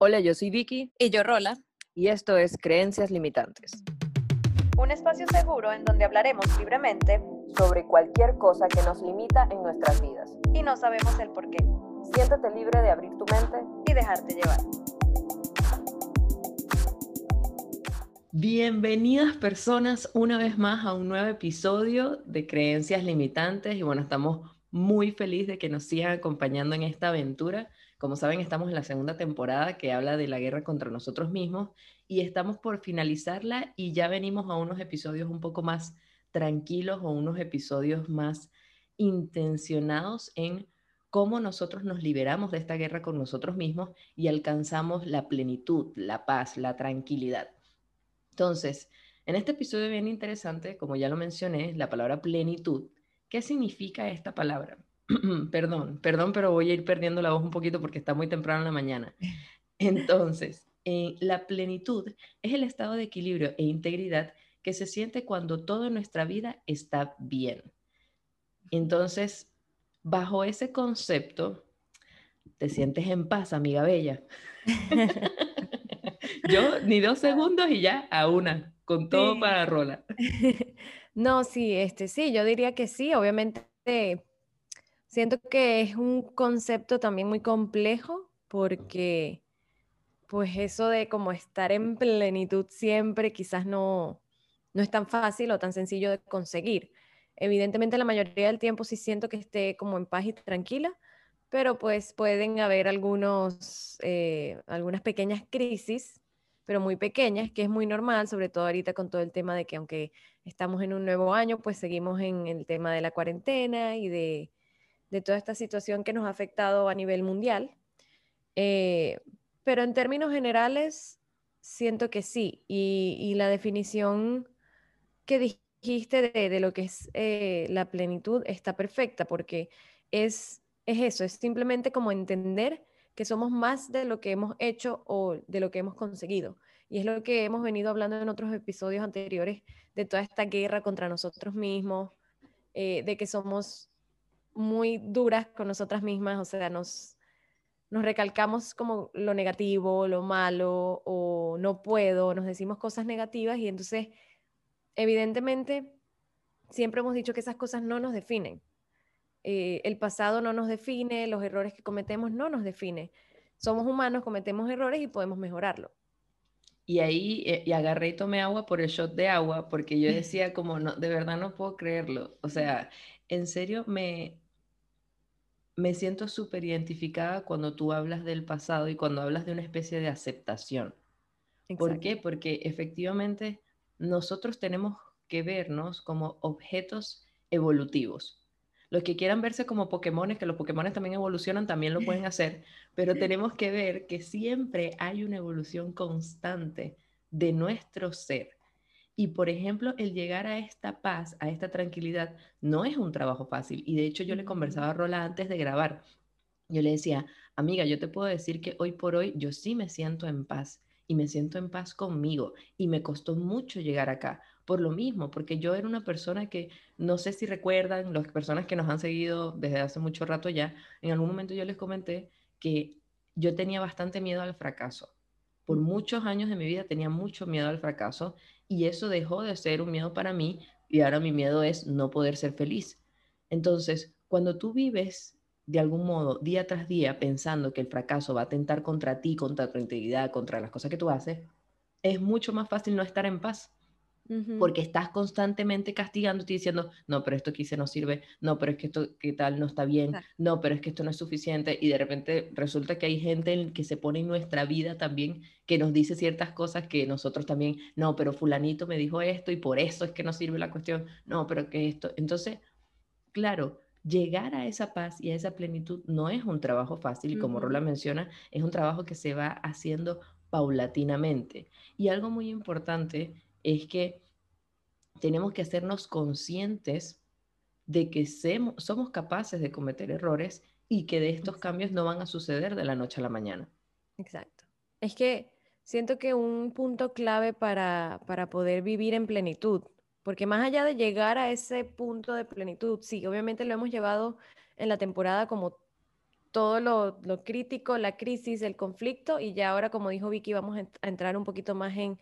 Hola, yo soy Vicky. Y yo Rola. Y esto es Creencias Limitantes. Un espacio seguro en donde hablaremos libremente sobre cualquier cosa que nos limita en nuestras vidas. Y no sabemos el por qué. Siéntate libre de abrir tu mente y dejarte llevar. Bienvenidas personas una vez más a un nuevo episodio de Creencias Limitantes y bueno, estamos muy felices de que nos sigan acompañando en esta aventura como saben, estamos en la segunda temporada que habla de la guerra contra nosotros mismos y estamos por finalizarla y ya venimos a unos episodios un poco más tranquilos o unos episodios más intencionados en cómo nosotros nos liberamos de esta guerra con nosotros mismos y alcanzamos la plenitud, la paz, la tranquilidad. Entonces, en este episodio bien interesante, como ya lo mencioné, la palabra plenitud. ¿Qué significa esta palabra? perdón, perdón, pero voy a ir perdiendo la voz un poquito porque está muy temprano en la mañana. Entonces, eh, la plenitud es el estado de equilibrio e integridad que se siente cuando toda nuestra vida está bien. Entonces, bajo ese concepto, te sientes en paz, amiga bella. Yo ni dos segundos y ya a una, con todo para rola. No, sí, este sí, yo diría que sí, obviamente Siento que es un concepto también muy complejo porque pues eso de como estar en plenitud siempre quizás no, no es tan fácil o tan sencillo de conseguir. Evidentemente la mayoría del tiempo sí siento que esté como en paz y tranquila, pero pues pueden haber algunos, eh, algunas pequeñas crisis, pero muy pequeñas, que es muy normal, sobre todo ahorita con todo el tema de que aunque estamos en un nuevo año, pues seguimos en el tema de la cuarentena y de de toda esta situación que nos ha afectado a nivel mundial. Eh, pero en términos generales, siento que sí. Y, la definición que dijiste de, lo que es eh, la plenitud está perfecta, porque es, es eso, es simplemente como entender que somos más de lo que hemos hecho o de lo que hemos conseguido. Y es lo que hemos venido hablando en otros episodios anteriores de toda esta guerra contra nosotros mismos, eh, de que somos muy duras con nosotras mismas, o sea, nos, nos recalcamos como lo negativo, lo malo, o no puedo, nos decimos cosas negativas y entonces, evidentemente, siempre hemos dicho que esas cosas no nos definen. Eh, el pasado no nos define, los errores que cometemos no nos define. Somos humanos, cometemos errores y podemos mejorarlo. Y ahí, eh, y agarré y tomé agua por el shot de agua, porque yo decía como, no, de verdad no puedo creerlo. O sea, en serio me, me siento súper identificada cuando tú hablas del pasado y cuando hablas de una especie de aceptación. ¿Por qué? Porque efectivamente nosotros tenemos que vernos como objetos evolutivos. Los que quieran verse como Pokémon, que los Pokémon también evolucionan, también lo pueden hacer, pero tenemos que ver que siempre hay una evolución constante de nuestro ser. Y por ejemplo, el llegar a esta paz, a esta tranquilidad, no es un trabajo fácil. Y de hecho yo le conversaba a Rola antes de grabar. Yo le decía, amiga, yo te puedo decir que hoy por hoy yo sí me siento en paz y me siento en paz conmigo. Y me costó mucho llegar acá por lo mismo, porque yo era una persona que, no sé si recuerdan, las personas que nos han seguido desde hace mucho rato ya, en algún momento yo les comenté que yo tenía bastante miedo al fracaso. Por muchos años de mi vida tenía mucho miedo al fracaso y eso dejó de ser un miedo para mí y ahora mi miedo es no poder ser feliz. Entonces, cuando tú vives de algún modo día tras día pensando que el fracaso va a atentar contra ti, contra tu integridad, contra las cosas que tú haces, es mucho más fácil no estar en paz porque estás constantemente castigándote y diciendo, no, pero esto que hice no sirve, no, pero es que esto que tal no está bien, no, pero es que esto no es suficiente y de repente resulta que hay gente que se pone en nuestra vida también que nos dice ciertas cosas que nosotros también, no, pero fulanito me dijo esto y por eso es que no sirve la cuestión, no, pero que esto, entonces, claro, llegar a esa paz y a esa plenitud no es un trabajo fácil y como Rola menciona, es un trabajo que se va haciendo paulatinamente. Y algo muy importante es que tenemos que hacernos conscientes de que somos capaces de cometer errores y que de estos cambios no van a suceder de la noche a la mañana. Exacto. Es que siento que un punto clave para, para poder vivir en plenitud, porque más allá de llegar a ese punto de plenitud, sí, obviamente lo hemos llevado en la temporada como todo lo, lo, crítico, la crisis, el conflicto, y ya ahora, como dijo Vicky, vamos a entrar un poquito más en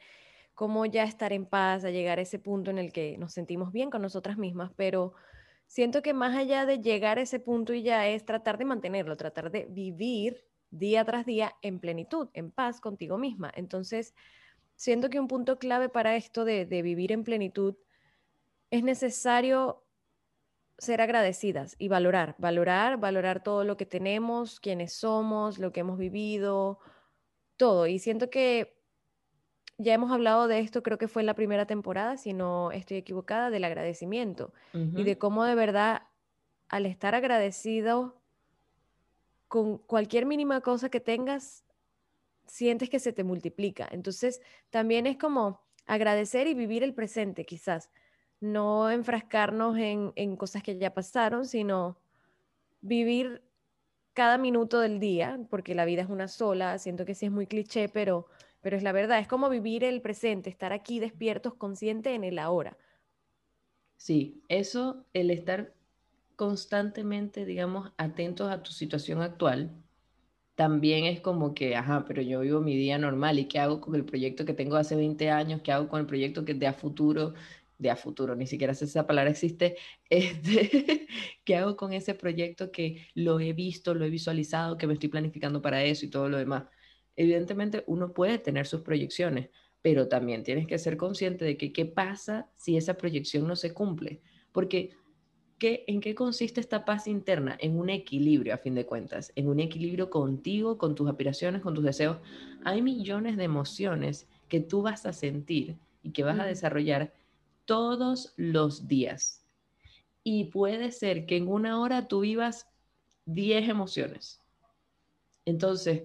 cómo ya estar en paz, a llegar a ese punto en el que nos sentimos bien con nosotras mismas, pero siento que más allá de llegar a ese punto y ya es tratar de mantenerlo, tratar de vivir día tras día en plenitud, en paz contigo misma. Entonces, siento que un punto clave para esto de, vivir en plenitud es necesario ser agradecidas y valorar, valorar, valorar todo lo que tenemos, quiénes somos, lo que hemos vivido, todo. Y siento que ya hemos hablado de esto, creo que fue en la primera temporada, si no estoy equivocada, del agradecimiento y de cómo de verdad al estar agradecido con cualquier mínima cosa que tengas, sientes que se te multiplica. Entonces, también es como agradecer y vivir el presente, quizás. No enfrascarnos en, en cosas que ya pasaron, sino vivir cada minuto del día, porque la vida es una sola, siento que sí es muy cliché, pero, pero es la verdad, es como vivir el presente, estar aquí despiertos, conscientes en el ahora. Sí, eso, el estar constantemente, digamos, atentos a tu situación actual, también es como que, ajá, pero yo vivo mi día normal y qué hago con el proyecto que tengo hace 20 años, qué hago con el proyecto que de a futuro, de a futuro, ni siquiera sé si esa palabra existe, este, qué hago con ese proyecto que lo he visto, lo he visualizado, que me estoy planificando para eso y todo lo demás. Evidentemente uno puede tener sus proyecciones, pero también tienes que ser consciente de que qué pasa si esa proyección no se cumple, porque ¿En qué consiste esta paz interna? En un equilibrio, a fin de cuentas, en un equilibrio contigo, con tus aspiraciones, con tus deseos. Hay millones de emociones que tú vas a sentir y que vas a desarrollar todos los días. Y puede ser que en una hora tú vivas 10 emociones. Entonces,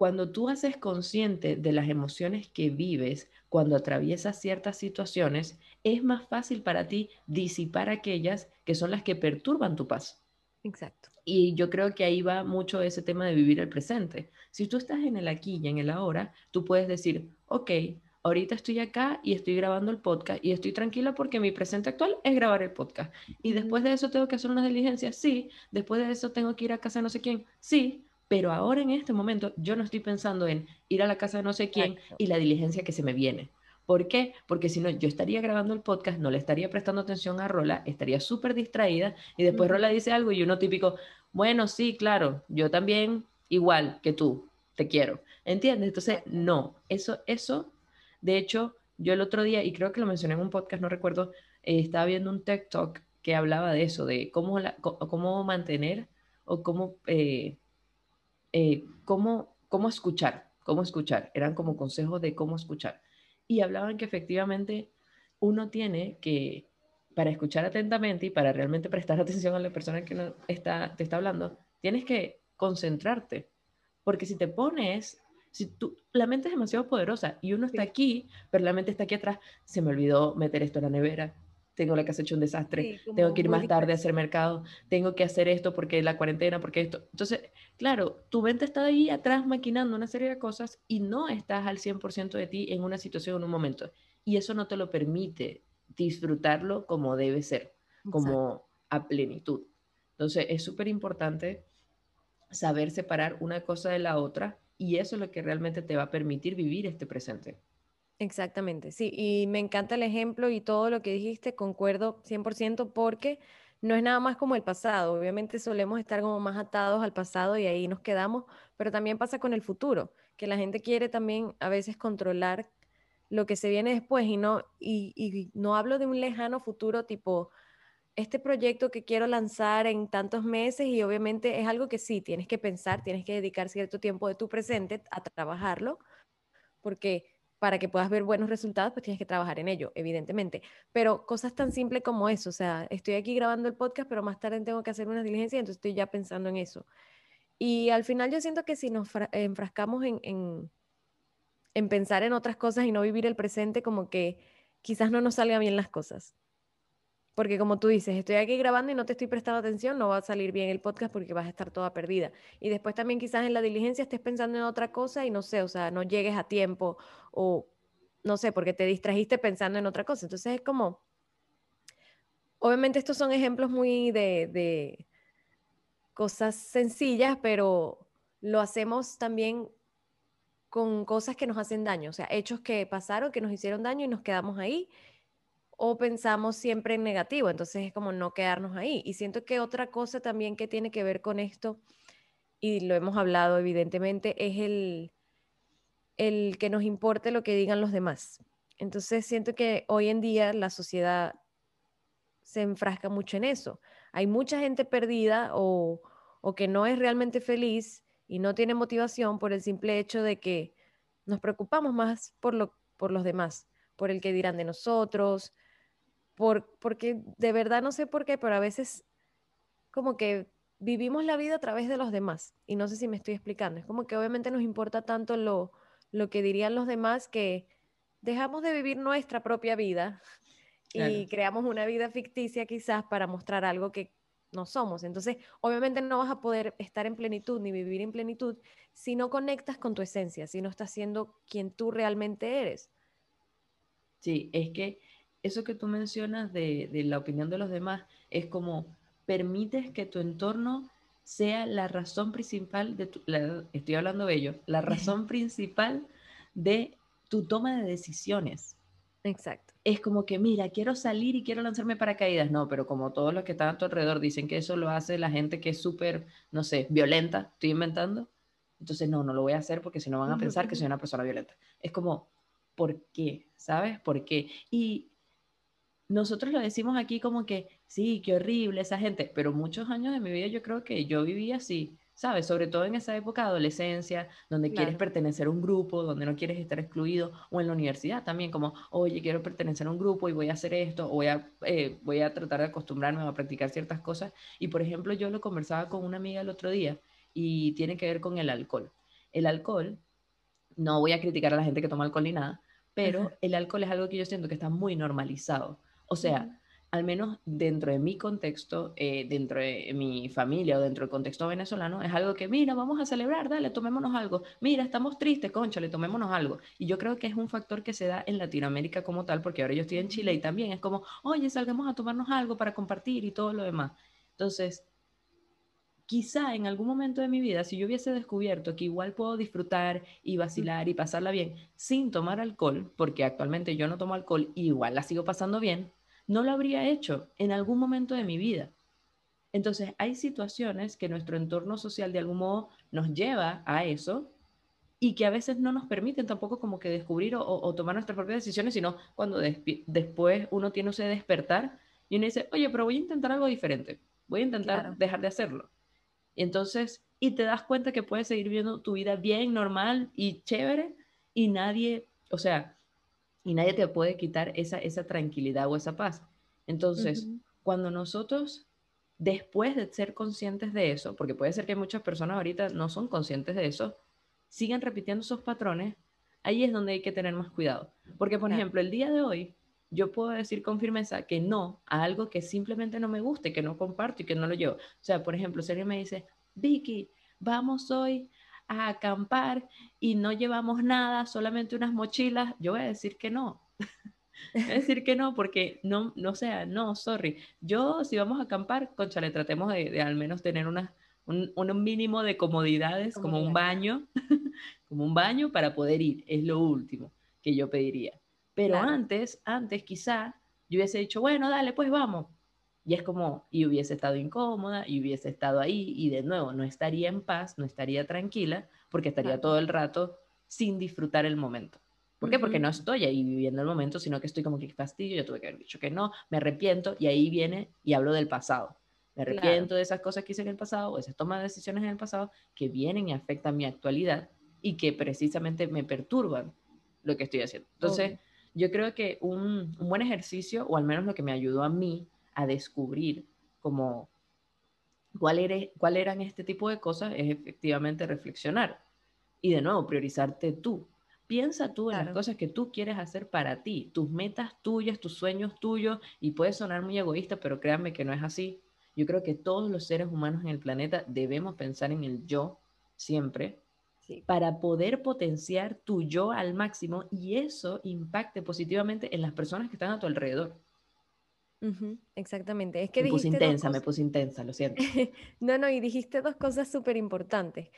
cuando tú haces consciente de las emociones que vives, cuando atraviesas ciertas situaciones, es más fácil para ti disipar aquellas que son las que perturban tu paz. Exacto. Y yo creo que ahí va mucho ese tema de vivir el presente. Si tú estás en el aquí y en el ahora, tú puedes decir, ok, ahorita estoy acá y estoy grabando el podcast y estoy tranquila porque mi presente actual es grabar el podcast. Y después de eso tengo que hacer una diligencia, sí. Después de eso tengo que ir a casa de no sé quién, sí. Pero ahora en este momento yo no estoy pensando en ir a la casa de no sé quién y la diligencia que se me viene. ¿Por qué? Porque si no, yo estaría grabando el podcast, no le estaría prestando atención a Rola, estaría súper distraída y después Rola dice algo y uno típico, bueno, sí, claro, yo también igual que tú, te quiero. ¿Entiendes? Entonces, no, eso, eso, de hecho, yo el otro día, y creo que lo mencioné en un podcast, no recuerdo, eh, estaba viendo un TikTok Talk que hablaba de eso, de cómo, cómo mantener o cómo eh, eh, cómo, cómo escuchar, cómo escuchar. Eran como consejos de cómo escuchar. Y hablaban que efectivamente uno tiene que, para escuchar atentamente y para realmente prestar atención a la persona que no está, te está hablando, tienes que concentrarte. Porque si te pones, si tú, la mente es demasiado poderosa y uno está aquí, pero la mente está aquí atrás, se me olvidó meter esto en la nevera, tengo la casa hecho un desastre, tengo que ir más tarde a hacer mercado, tengo que hacer esto porque la cuarentena, porque esto. Entonces, claro, tu mente está ahí atrás maquinando una serie de cosas y no estás al 100% de ti en una situación, en un momento. Y eso no te lo permite disfrutarlo como debe ser, como a plenitud. Entonces, es súper importante saber separar una cosa de la otra y eso es lo que realmente te va a permitir vivir este presente. Exactamente, sí, y me encanta el ejemplo y todo lo que dijiste, concuerdo 100% porque no es nada más como el pasado, obviamente solemos estar como más atados al pasado y ahí nos quedamos, pero también pasa con el futuro, que la gente quiere también a veces controlar lo que se viene después y no, y, y no hablo de un lejano futuro tipo este proyecto que quiero lanzar en tantos meses y obviamente es algo que sí, tienes que pensar, tienes que dedicar cierto tiempo de tu presente a trabajarlo, porque para que puedas ver buenos resultados, pues tienes que trabajar en ello, evidentemente. Pero cosas tan simples como eso, o sea, estoy aquí grabando el podcast, pero más tarde tengo que hacer una diligencia, entonces estoy ya pensando en eso. Y al final yo siento que si nos enfrascamos en, en, en pensar en otras cosas y no vivir el presente, como que quizás no nos salgan bien las cosas. Porque como tú dices, estoy aquí grabando y no te estoy prestando atención, no va a salir bien el podcast porque vas a estar toda perdida. Y después también quizás en la diligencia estés pensando en otra cosa y no sé, o sea, no llegues a tiempo o no sé, porque te distrajiste pensando en otra cosa. Entonces es como, obviamente estos son ejemplos muy de, cosas sencillas, pero lo hacemos también con cosas que nos hacen daño, o sea, hechos que pasaron, que nos hicieron daño y nos quedamos ahí, o pensamos siempre en negativo, entonces es como no quedarnos ahí. Y siento que otra cosa también que tiene que ver con esto, y lo hemos hablado evidentemente, es el, el que nos importe lo que digan los demás. Entonces siento que hoy en día la sociedad se enfrasca mucho en eso. Hay mucha gente perdida o, o que no es realmente feliz y no tiene motivación por el simple hecho de que nos preocupamos más por, lo, por los demás, por el que dirán de nosotros, por, porque de verdad no sé por qué, pero a veces como que vivimos la vida a través de los demás. Y no sé si me estoy explicando. Es como que obviamente nos importa tanto lo, lo que dirían los demás que dejamos de vivir nuestra propia vida y creamos una vida ficticia quizás para mostrar algo que no somos. Entonces, obviamente no vas a poder estar en plenitud ni vivir en plenitud si no conectas con tu esencia, si no estás siendo quien tú realmente eres. Sí, es que eso que tú mencionas de, la opinión de los demás es como permites que tu entorno sea la razón principal de tu, estoy hablando de ello, la razón principal de tu toma de decisiones. Exacto. Es como que, mira, quiero salir y quiero lanzarme paracaídas. No, pero como todos los que están a tu alrededor dicen que eso lo hace la gente que es súper, no sé, violenta, estoy inventando. Entonces, no, no lo voy a hacer porque si no van a pensar que soy una persona violenta. Es como, ¿por qué? ¿Sabes? ¿Por qué? Y nosotros lo decimos aquí como que, sí, qué horrible esa gente, pero muchos años de mi vida yo creo que yo vivía así. ¿sabes? Sobre todo en esa época de adolescencia, donde quieres pertenecer a un grupo, donde no quieres estar excluido, o en la universidad también, como, oye, quiero pertenecer a un grupo y voy a hacer esto, o voy a, eh, voy a tratar de acostumbrarme a practicar ciertas cosas. Y por ejemplo, yo lo conversaba con una amiga el otro día y tiene que ver con el alcohol. El alcohol, no voy a criticar a la gente que toma alcohol ni nada, pero el alcohol es algo que yo siento que está muy normalizado. O sea, al menos dentro de mi contexto, eh, dentro de mi familia o dentro del contexto venezolano, es algo que, mira, vamos a celebrar, dale, tomémonos algo. Mira, estamos tristes, concha, le tomémonos algo. Y yo creo que es un factor que se da en Latinoamérica como tal, porque ahora yo estoy en Chile y también es como, oye, salgamos a tomarnos algo para compartir y todo lo demás. Entonces, quizá en algún momento de mi vida, si yo hubiese descubierto que igual puedo disfrutar y vacilar y pasarla bien sin tomar alcohol, porque actualmente yo no tomo alcohol, igual la sigo pasando bien, no lo habría hecho en algún momento de mi vida. Entonces, hay situaciones que nuestro entorno social de algún modo nos lleva a eso y que a veces no nos permiten tampoco como que descubrir o, tomar nuestras propias decisiones, sino cuando después uno tiene ese despertar y uno dice, oye, pero voy a intentar algo diferente, voy a intentar dejar de hacerlo. Y entonces, y te das cuenta que puedes seguir viviendo tu vida bien, normal y chévere y nadie, o sea, y nadie te puede quitar esa, esa tranquilidad o esa paz. Entonces, cuando nosotros, después de ser conscientes de eso, porque puede ser que muchas personas ahorita no son conscientes de eso, sigan repitiendo esos patrones, ahí es donde hay que tener más cuidado. Porque, por ejemplo, el día de hoy, yo puedo decir con firmeza que no a algo que simplemente no me guste, que no comparto y que no lo llevo. O sea, por ejemplo, si alguien me dice, Vicky, vamos hoy a acampar y no llevamos nada, solamente unas mochilas, yo voy a decir que no. voy a decir que no, porque no, no sea, no, sorry. Yo, si vamos a acampar, concha, le tratemos de, al menos tener una, un, un, mínimo de comodidades, como un baño, como un baño para poder ir, es lo último que yo pediría. Pero antes, antes quizá yo hubiese dicho, bueno, dale, pues vamos. Y es como, y hubiese estado incómoda, y hubiese estado ahí, y de nuevo, no estaría en paz, no estaría tranquila, porque estaría todo el rato sin disfrutar el momento. ¿Por qué? Porque no estoy ahí viviendo el momento, sino que estoy como que fastidio, yo tuve que haber dicho que no, me arrepiento, y ahí viene y hablo del pasado. Me arrepiento de esas cosas que hice en el pasado, o esas tomas de decisiones en el pasado, que vienen y afectan mi actualidad, y que precisamente me perturban lo que estoy haciendo. Entonces, yo creo que un, un buen ejercicio, o al menos lo que me ayudó a mí a descubrir como cuál, cuál eran este tipo de cosas, es efectivamente reflexionar. Y de nuevo, priorizarte tú. Piensa tú en las cosas que tú quieres hacer para ti, tus metas tuyas, tus sueños tuyos, y puede sonar muy egoísta, pero créanme que no es así. Yo creo que todos los seres humanos en el planeta debemos pensar en el yo siempre, para poder potenciar tu yo al máximo y eso impacte positivamente en las personas que están a tu alrededor. Exactamente. Es que me puse intensa, me puse intensa, lo siento. no, no, y dijiste dos cosas súper importantes.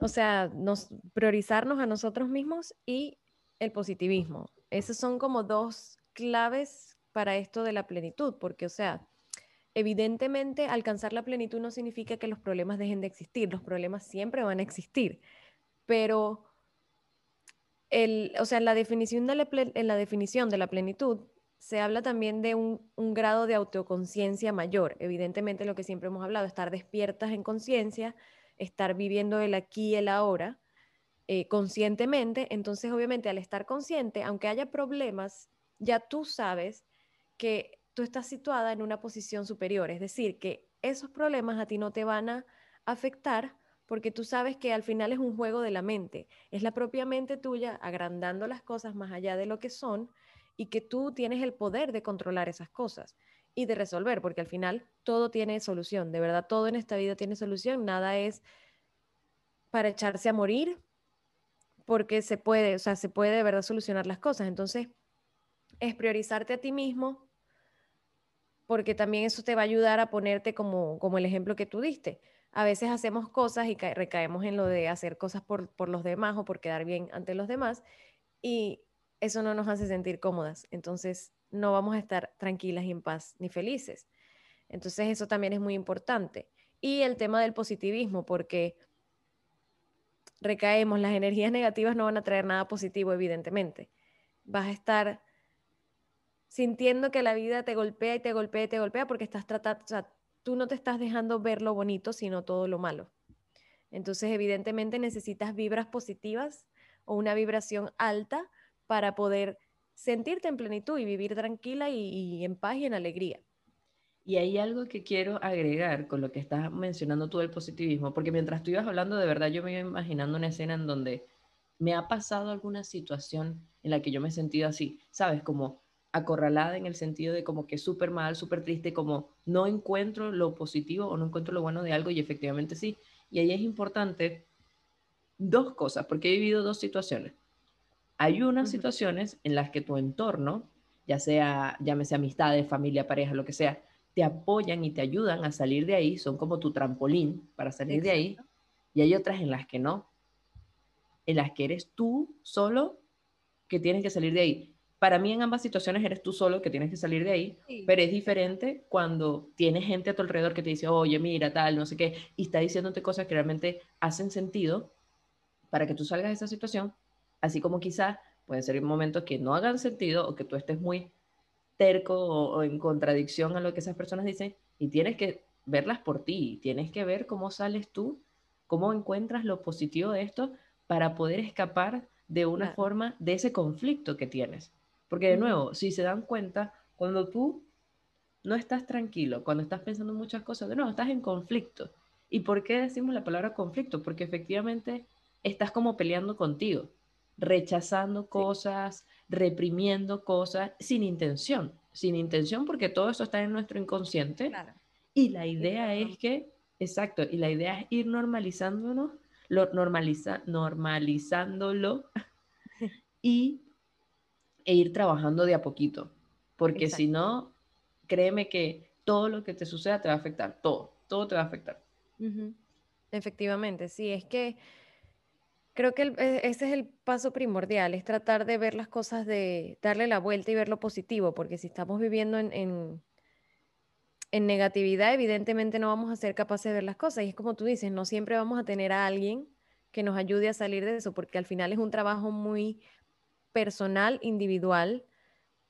O sea, nos, priorizarnos a nosotros mismos y el positivismo. Esos son como dos claves para esto de la plenitud, porque, o sea, evidentemente alcanzar la plenitud no significa que los problemas dejen de existir, los problemas siempre van a existir, pero el, o sea, en la definición de la, en la definición de la plenitud se habla también de un, grado de autoconciencia mayor. Evidentemente lo que siempre hemos hablado, estar despiertas en conciencia, estar viviendo el aquí y el ahora eh, conscientemente. Entonces, obviamente, al estar consciente, aunque haya problemas, ya tú sabes que tú estás situada en una posición superior. Es decir, que esos problemas a ti no te van a afectar porque tú sabes que al final es un juego de la mente. Es la propia mente tuya agrandando las cosas más allá de lo que son y que tú tienes el poder de controlar esas cosas y de resolver, porque al final todo tiene solución, de verdad todo en esta vida tiene solución, nada es para echarse a morir, porque se puede, o sea, se puede de verdad solucionar las cosas. Entonces, es priorizarte a ti mismo, porque también eso te va a ayudar a ponerte como, como el ejemplo que tú diste. A veces hacemos cosas y recaemos en lo de hacer cosas por, por los demás o por quedar bien ante los demás, y eso no nos hace sentir cómodas. Entonces, no vamos a estar tranquilas y en paz ni felices. Entonces, eso también es muy importante. Y el tema del positivismo, porque recaemos, las energías negativas no van a traer nada positivo, evidentemente. Vas a estar sintiendo que la vida te golpea y te golpea y te golpea porque estás tratando, o sea, tú no te estás dejando ver lo bonito, sino todo lo malo. Entonces, evidentemente necesitas vibras positivas o una vibración alta para poder sentirte en plenitud y vivir tranquila y, en paz y en alegría. Y hay algo que quiero agregar con lo que estás mencionando tú del positivismo, porque mientras tú ibas hablando, de verdad yo me iba imaginando una escena en donde me ha pasado alguna situación en la que yo me he sentido así, ¿sabes? Como acorralada en el sentido de como que súper mal, súper triste, como no encuentro lo positivo o no encuentro lo bueno de algo y efectivamente sí. Y ahí es importante dos cosas, porque he vivido dos situaciones. Hay unas situaciones en las que tu entorno, ya sea, llámese amistades, familia, pareja, lo que sea, te apoyan y te ayudan a salir de ahí, son como tu trampolín para salir de ahí, y hay otras en las que no, en las que eres tú solo que tienes que salir de ahí. Para mí en ambas situaciones eres tú solo que tienes que salir de ahí, pero es diferente cuando tienes gente a tu alrededor que te dice, oye, mira, tal, no sé qué, y está diciéndote cosas que realmente hacen sentido para que tú salgas de esa situación Así como quizás pueden ser momentos que no hagan sentido o que tú estés muy terco o, en contradicción a lo que esas personas dicen y tienes que verlas por ti, tienes que ver cómo sales tú, cómo encuentras lo positivo de esto para poder escapar de una forma de ese conflicto que tienes. Porque de nuevo, si se dan cuenta, cuando tú no estás tranquilo, cuando estás pensando muchas cosas, de nuevo, estás en conflicto. ¿Y por qué decimos la palabra conflicto? Porque efectivamente estás como peleando contigo rechazando cosas, reprimiendo cosas sin intención, sin intención porque todo eso está en nuestro inconsciente. Y la idea es que, exacto, y la idea es ir normalizándonos, lo normaliza, normalizándolo y e ir trabajando de a poquito, porque si no, créeme que todo lo que te suceda te va a afectar, todo, todo te va a afectar. Efectivamente, sí, es que Creo que e, ese es el paso primordial, es tratar de ver las cosas, de darle la vuelta y ver lo positivo, porque si estamos viviendo en, en, negatividad, evidentemente no vamos a ser capaces de ver las cosas. Y es como tú dices, no siempre vamos a tener a alguien que nos ayude a salir de eso, porque al final es un trabajo muy personal, individual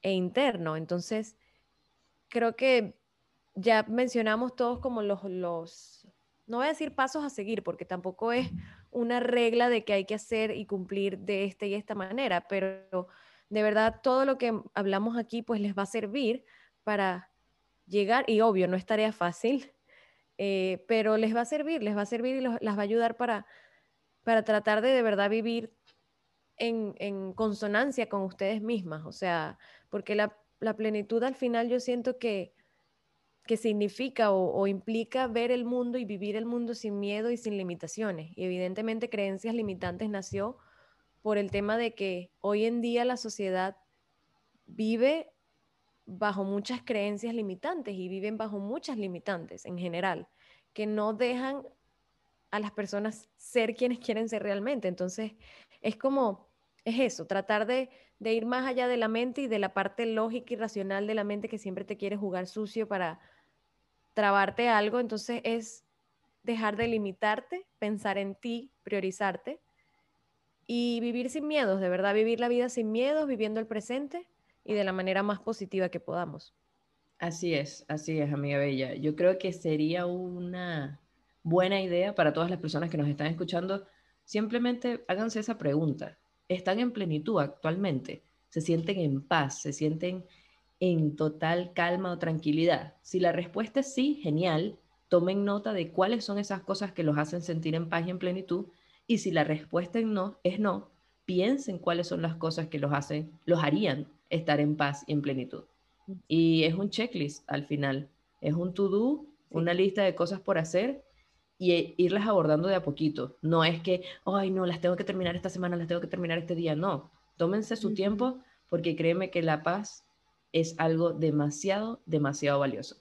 e interno. Entonces, creo que ya mencionamos todos como los, los, no voy a decir pasos a seguir, porque tampoco es una regla de que hay que hacer y cumplir de esta y esta manera, pero de verdad todo lo que hablamos aquí pues les va a servir para llegar, y obvio, no es tarea fácil, eh, pero les va a servir, les va a servir y las va a ayudar para, para tratar de de verdad vivir en, consonancia con ustedes mismas, o sea, porque la plenitud al final yo siento que que significa o, implica ver el mundo y vivir el mundo sin miedo y sin limitaciones. Y evidentemente creencias limitantes nació por el tema de que hoy en día la sociedad vive bajo muchas creencias limitantes y viven bajo muchas limitantes en general, que no dejan a las personas ser quienes quieren ser realmente. Entonces, es como, es eso, tratar de, ir más allá de la mente y de la parte lógica y racional de la mente que siempre te quiere jugar sucio para trabarte algo. Entonces, es dejar de limitarte, pensar en ti, priorizarte y vivir sin miedos, de verdad, vivir la vida sin miedos, viviendo el presente y de la manera más positiva que podamos. Así es, así es, amiga Bella. Yo creo que sería una buena idea para todas las personas que nos están escuchando. Simplemente háganse esa pregunta. ¿Están en plenitud actualmente? ¿Se sienten en paz? ¿Se sienten en total calma o tranquilidad? Si la respuesta es sí, genial. Tomen nota de cuáles son esas cosas que los hacen sentir en paz y en plenitud. Y si la respuesta es no, es no, piensen cuáles son las cosas que los hacen, los harían estar en paz y en plenitud. Y es un checklist al final, es un to-do, una lista de cosas por hacer y irlas abordando de a poquito. No es que, ay, no, las tengo que terminar esta semana, las tengo que terminar este día. No, tómense su tiempo porque créeme que la paz es algo demasiado, demasiado valioso.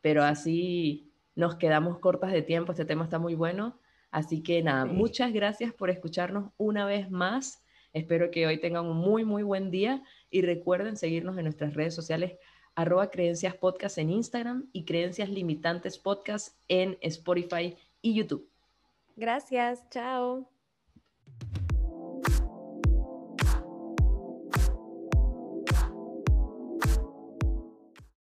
Pero así nos quedamos cortas de tiempo, este tema está muy bueno. Así que nada, muchas gracias por escucharnos una vez más. Espero que hoy tengan un muy, muy buen día y recuerden seguirnos en nuestras redes sociales arroba creencias podcast en Instagram y creencias limitantes podcast en Spotify y YouTube. Gracias, chao.